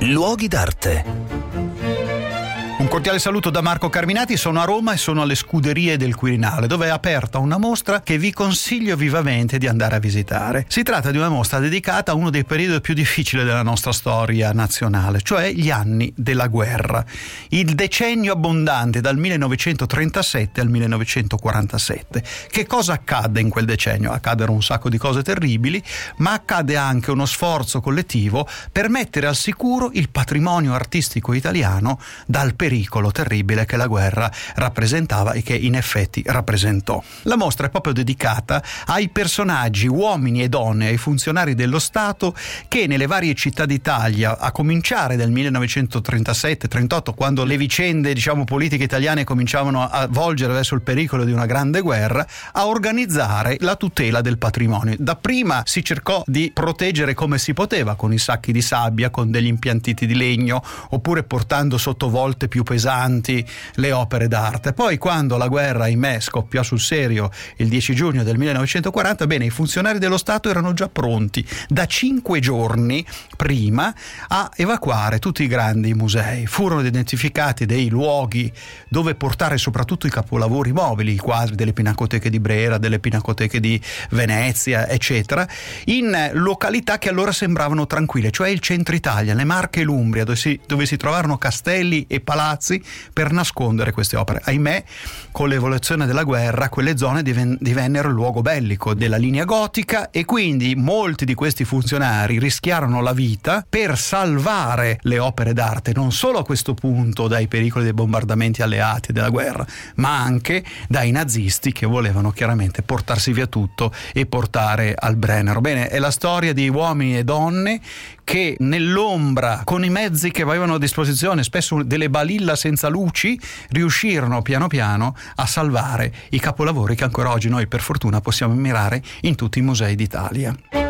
Luoghi d'arte. Cordiale saluto da Marco Carminati, sono a Roma e sono alle scuderie del Quirinale, dove è aperta una mostra che vi consiglio vivamente di andare a visitare. Si tratta di una mostra dedicata a uno dei periodi più difficili della nostra storia nazionale, cioè gli anni della guerra, il decennio abbondante dal 1937 al 1947. Che cosa accadde in quel decennio? Accaddero un sacco di cose terribili, ma accade anche uno sforzo collettivo per mettere al sicuro il patrimonio artistico italiano dal periodo pericolo terribile che la guerra rappresentava e che in effetti rappresentò. La mostra è proprio dedicata ai personaggi, uomini e donne, ai funzionari dello Stato che nelle varie città d'Italia, a cominciare dal 1937-38, quando le vicende diciamo, politiche italiane cominciavano a volgere verso il pericolo di una grande guerra, a organizzare la tutela del patrimonio. Dapprima si cercò di proteggere come si poteva, con i sacchi di sabbia, con degli impiantiti di legno, oppure portando sotto volte più più pesanti le opere d'arte. Poi quando la guerra, ahimè, scoppiò sul serio il 10 giugno del 1940, bene, i funzionari dello Stato erano già pronti da cinque giorni prima a evacuare tutti i grandi musei. Furono identificati dei luoghi dove portare soprattutto i capolavori mobili, i quadri delle pinacoteche di Brera, delle pinacoteche di Venezia, eccetera, in località che allora sembravano tranquille, cioè il centro Italia, le Marche e l'Umbria, dove si, dove si trovarono castelli e palazzi palazzi per nascondere queste opere. Ahimè, con l'evoluzione della guerra, quelle zone diven- divennero il luogo bellico della linea gotica e quindi molti di questi funzionari rischiarono la vita per salvare le opere d'arte, non solo a questo punto dai pericoli dei bombardamenti alleati della guerra, ma anche dai nazisti che volevano chiaramente portarsi via tutto e portare al Brennero. Bene, è la storia di uomini e donne che nell'ombra, con i mezzi che avevano a disposizione, spesso delle balilla senza luci, riuscirono piano piano a salvare i capolavori che ancora oggi noi per fortuna possiamo ammirare in tutti i musei d'Italia.